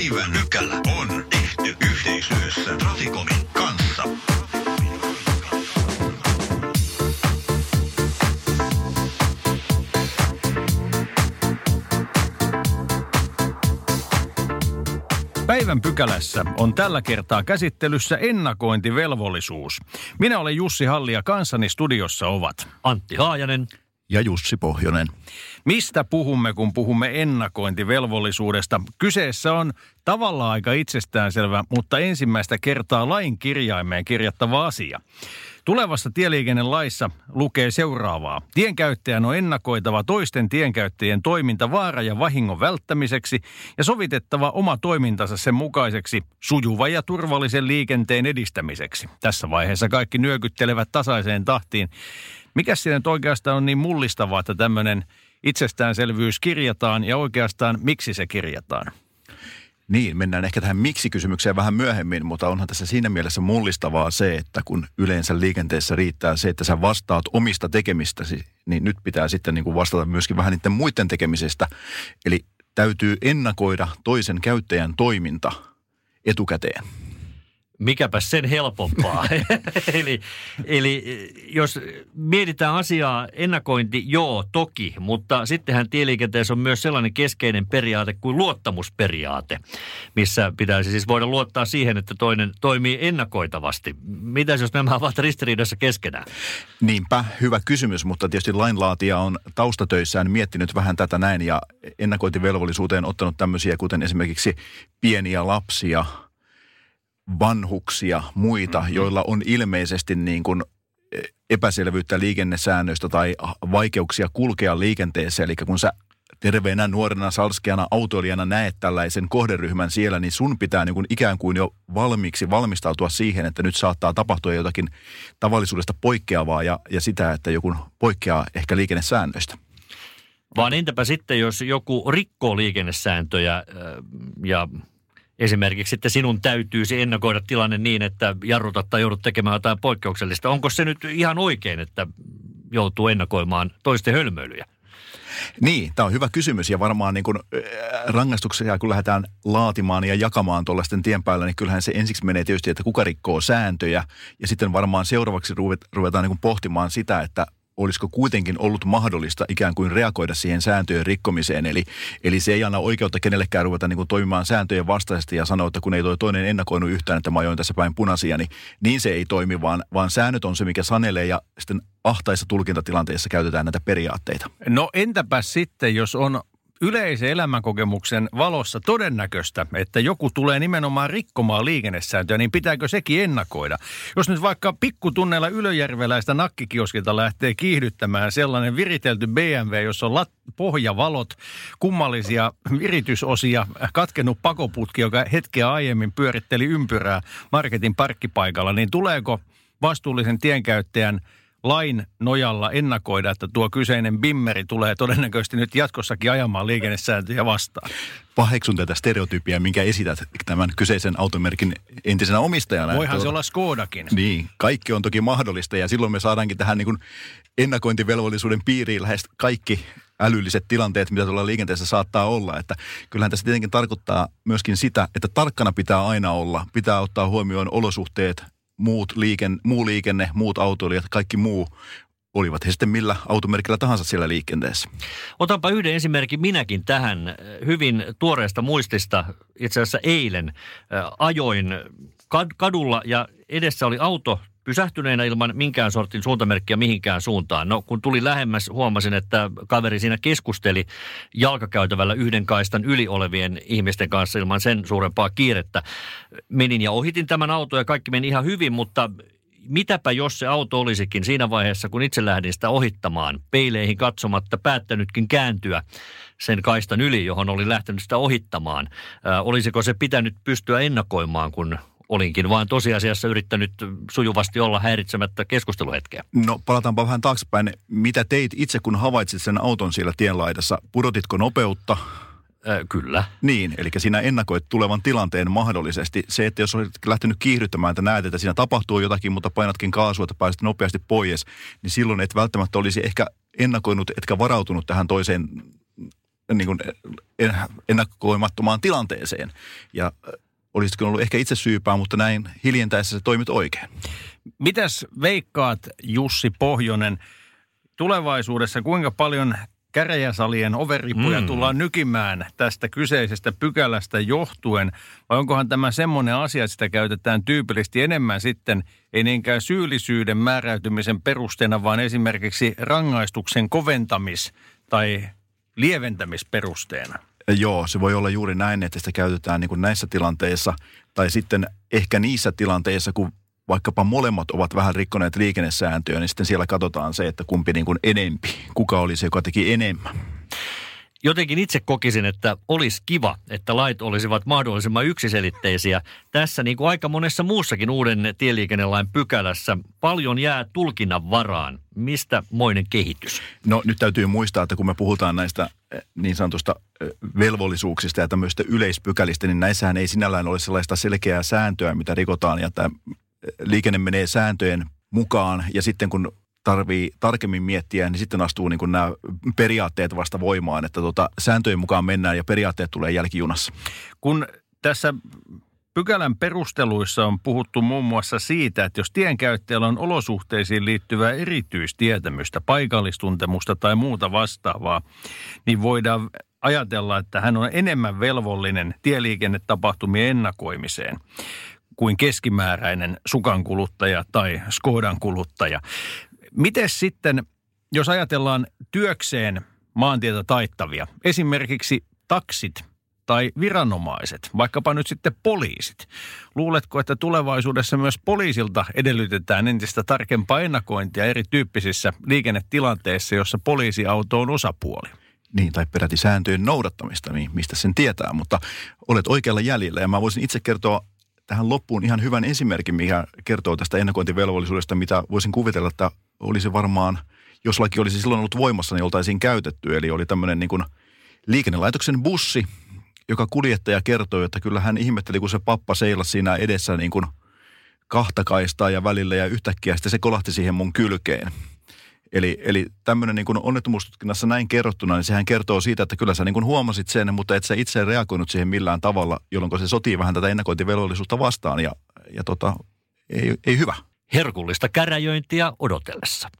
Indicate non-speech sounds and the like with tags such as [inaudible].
Päivän pykälä on tehty yhteistyössä Traficomin kanssa. Päivän pykälässä on tällä kertaa käsittelyssä ennakointivelvollisuus. Minä olen Jussi Halli ja kanssani studiossa ovat. Antti Haajanen. Ja Jussi Pohjonen. Mistä puhumme, kun puhumme ennakointivelvollisuudesta? Kyseessä on tavallaan aika itsestäänselvä, mutta ensimmäistä kertaa lain kirjaimeen kirjattava asia. Tulevassa tieliikennelaissa lukee seuraavaa. Tienkäyttäjän on ennakoitava toisten tienkäyttäjien toiminta vaara- ja vahingon välttämiseksi ja sovitettava oma toimintansa sen mukaiseksi sujuva ja turvallisen liikenteen edistämiseksi. Tässä vaiheessa kaikki nyökyttelevät tasaiseen tahtiin. Mikä siinä nyt oikeastaan on niin mullistavaa, että tämmöinen itsestäänselvyys kirjataan ja oikeastaan miksi se kirjataan? Niin, mennään ehkä tähän miksi-kysymykseen vähän myöhemmin, mutta onhan tässä siinä mielessä mullistavaa se, että kun yleensä liikenteessä riittää se, että sä vastaat omista tekemistäsi, niin nyt pitää sitten niin kuin vastata myöskin vähän niiden muiden tekemisestä. Eli täytyy ennakoida toisen käyttäjän toiminta etukäteen. Mikäpä sen helpompaa. [laughs] eli, eli jos mietitään asiaa, ennakointi, joo, toki, mutta sittenhän tieliikenteessä on myös sellainen keskeinen periaate kuin luottamusperiaate, missä pitäisi siis voida luottaa siihen, että toinen toimii ennakoitavasti. Mitä jos nämä ovat ristiriidassa keskenään? Niinpä, hyvä kysymys, mutta tietysti lainlaatija on taustatöissään miettinyt vähän tätä näin ja ennakointivelvollisuuteen ottanut tämmöisiä, kuten esimerkiksi pieniä lapsia – vanhuksia, muita, mm-hmm. joilla on ilmeisesti niin kuin epäselvyyttä liikennesäännöistä tai vaikeuksia kulkea liikenteessä. Eli kun sä terveenä, nuorena, salskeana, autoilijana näet tällaisen kohderyhmän siellä, niin sun pitää niin kuin ikään kuin jo valmiiksi valmistautua siihen, että nyt saattaa tapahtua jotakin tavallisuudesta poikkeavaa ja, ja sitä, että joku poikkeaa ehkä liikennesäännöistä. Vaan entäpä sitten, jos joku rikkoo liikennesääntöjä ja esimerkiksi, että sinun täytyisi ennakoida tilanne niin, että jarrutat tai joudut tekemään jotain poikkeuksellista. Onko se nyt ihan oikein, että joutuu ennakoimaan toisten hölmöilyjä? Niin, tämä on hyvä kysymys ja varmaan niin kun, rangaistuksia kun lähdetään laatimaan ja jakamaan tuollaisten tien päällä, niin kyllähän se ensiksi menee tietysti, että kuka rikkoo sääntöjä ja sitten varmaan seuraavaksi ruvetaan niin pohtimaan sitä, että olisiko kuitenkin ollut mahdollista ikään kuin reagoida siihen sääntöjen rikkomiseen. Eli, eli se ei anna oikeutta kenellekään ruveta niin kuin toimimaan sääntöjen vastaisesti ja sanoa, että kun ei toi toinen ennakoinut yhtään, että mä ajoin tässä päin punaisia, niin, niin se ei toimi, vaan, vaan säännöt on se, mikä sanelee ja sitten ahtaissa tulkintatilanteissa käytetään näitä periaatteita. No entäpä sitten, jos on yleisen elämänkokemuksen valossa todennäköistä, että joku tulee nimenomaan rikkomaan liikennesääntöjä, niin pitääkö sekin ennakoida? Jos nyt vaikka pikkutunneilla ylöjärveläistä nakkikioskilta lähtee kiihdyttämään sellainen viritelty BMW, jossa on lat- pohjavalot, kummallisia viritysosia, katkennut pakoputki, joka hetkeä aiemmin pyöritteli ympyrää marketin parkkipaikalla, niin tuleeko vastuullisen tienkäyttäjän – lain nojalla ennakoida, että tuo kyseinen bimmeri tulee todennäköisesti nyt jatkossakin ajamaan liikennesääntöjä vastaan. Paheksun tätä stereotypia, minkä esität tämän kyseisen automerkin entisenä omistajana. Voihan se olla Skodakin. Niin, kaikki on toki mahdollista ja silloin me saadaankin tähän niin kuin ennakointivelvollisuuden piiriin lähes kaikki älylliset tilanteet, mitä tuolla liikenteessä saattaa olla. Että kyllähän tässä tietenkin tarkoittaa myöskin sitä, että tarkkana pitää aina olla. Pitää ottaa huomioon olosuhteet, muut liiken, muu liikenne, muut autoilijat, kaikki muu olivat he sitten millä automerkillä tahansa siellä liikenteessä. Otanpa yhden esimerkin minäkin tähän hyvin tuoreesta muistista. Itse asiassa eilen ajoin kadulla ja edessä oli auto, pysähtyneenä ilman minkään sortin suuntamerkkiä mihinkään suuntaan. No kun tuli lähemmäs, huomasin, että kaveri siinä keskusteli jalkakäytävällä yhden kaistan yli olevien ihmisten kanssa ilman sen suurempaa kiirettä. Menin ja ohitin tämän auton ja kaikki meni ihan hyvin, mutta mitäpä jos se auto olisikin siinä vaiheessa, kun itse lähdin sitä ohittamaan, peileihin katsomatta päättänytkin kääntyä sen kaistan yli, johon oli lähtenyt sitä ohittamaan. Ö, olisiko se pitänyt pystyä ennakoimaan, kun olinkin vaan tosiasiassa yrittänyt sujuvasti olla häiritsemättä keskusteluhetkeä. No palataanpa vähän taaksepäin. Mitä teit itse, kun havaitsit sen auton siellä tienlaidassa? Pudotitko nopeutta? Kyllä. Niin, eli sinä ennakoit tulevan tilanteen mahdollisesti. Se, että jos olet lähtenyt kiihdyttämään, että näet, että siinä tapahtuu jotakin, mutta painatkin kaasua, että pääset nopeasti pois, niin silloin et välttämättä olisi ehkä ennakoinut, etkä varautunut tähän toiseen niin kuin ennakoimattomaan tilanteeseen. Ja olisitko ollut ehkä itse syypää, mutta näin hiljentäessä se toimit oikein. Mitäs veikkaat, Jussi Pohjonen, tulevaisuudessa kuinka paljon käräjäsalien overippuja mm. tullaan nykimään tästä kyseisestä pykälästä johtuen? Vai onkohan tämä semmoinen asia, että sitä käytetään tyypillisesti enemmän sitten, ei niinkään syyllisyyden määräytymisen perusteena, vaan esimerkiksi rangaistuksen koventamis- tai lieventämisperusteena? Joo, se voi olla juuri näin, että sitä käytetään niin kuin näissä tilanteissa tai sitten ehkä niissä tilanteissa, kun vaikkapa molemmat ovat vähän rikkoneet liikennesääntöjä, niin sitten siellä katsotaan se, että kumpi niin kuin enempi, kuka oli se, joka teki enemmän. Jotenkin itse kokisin, että olisi kiva, että lait olisivat mahdollisimman yksiselitteisiä. Tässä niin kuin aika monessa muussakin uuden tieliikennelain pykälässä paljon jää tulkinnan varaan. Mistä moinen kehitys? No nyt täytyy muistaa, että kun me puhutaan näistä eh, niin sanotusta eh, velvollisuuksista ja tämmöistä yleispykälistä, niin näissähän ei sinällään ole sellaista selkeää sääntöä, mitä rikotaan ja tämä liikenne menee sääntöjen mukaan ja sitten kun tarvii tarkemmin miettiä, niin sitten astuu niin kuin nämä periaatteet vasta voimaan, että tota, sääntöjen mukaan mennään ja periaatteet tulee jälkijunassa. Kun tässä pykälän perusteluissa on puhuttu muun muassa siitä, että jos tienkäyttäjällä on olosuhteisiin liittyvää erityistietämystä, paikallistuntemusta tai muuta vastaavaa, niin voidaan ajatella, että hän on enemmän velvollinen tieliikennetapahtumien ennakoimiseen kuin keskimääräinen sukan kuluttaja tai Skodan kuluttaja. Miten sitten, jos ajatellaan työkseen maantietä taittavia, esimerkiksi taksit tai viranomaiset, vaikkapa nyt sitten poliisit. Luuletko, että tulevaisuudessa myös poliisilta edellytetään entistä tarkempaa ennakointia erityyppisissä liikennetilanteissa, jossa poliisiauto on osapuoli? Niin, tai peräti sääntöjen noudattamista, niin mistä sen tietää, mutta olet oikealla jäljellä. Ja mä voisin itse kertoa tähän loppuun ihan hyvän esimerkin, mikä kertoo tästä ennakointivelvollisuudesta, mitä voisin kuvitella, että olisi varmaan, jos laki olisi silloin ollut voimassa, niin oltaisiin käytetty. Eli oli tämmöinen niin kuin liikennelaitoksen bussi, joka kuljettaja kertoi, että kyllä hän ihmetteli, kun se pappa seilasi siinä edessä niin kuin kahta kaistaa ja välillä ja yhtäkkiä sitten se kolahti siihen mun kylkeen. Eli, eli tämmöinen niin onnettomuustutkinnassa näin kerrottuna, niin sehän kertoo siitä, että kyllä sä niin kuin huomasit sen, mutta et sä itse reagoinut siihen millään tavalla, jolloin se sotii vähän tätä ennakointivelvollisuutta vastaan ja, ja tota, ei, ei hyvä. Herkullista käräjöintiä odotellessa.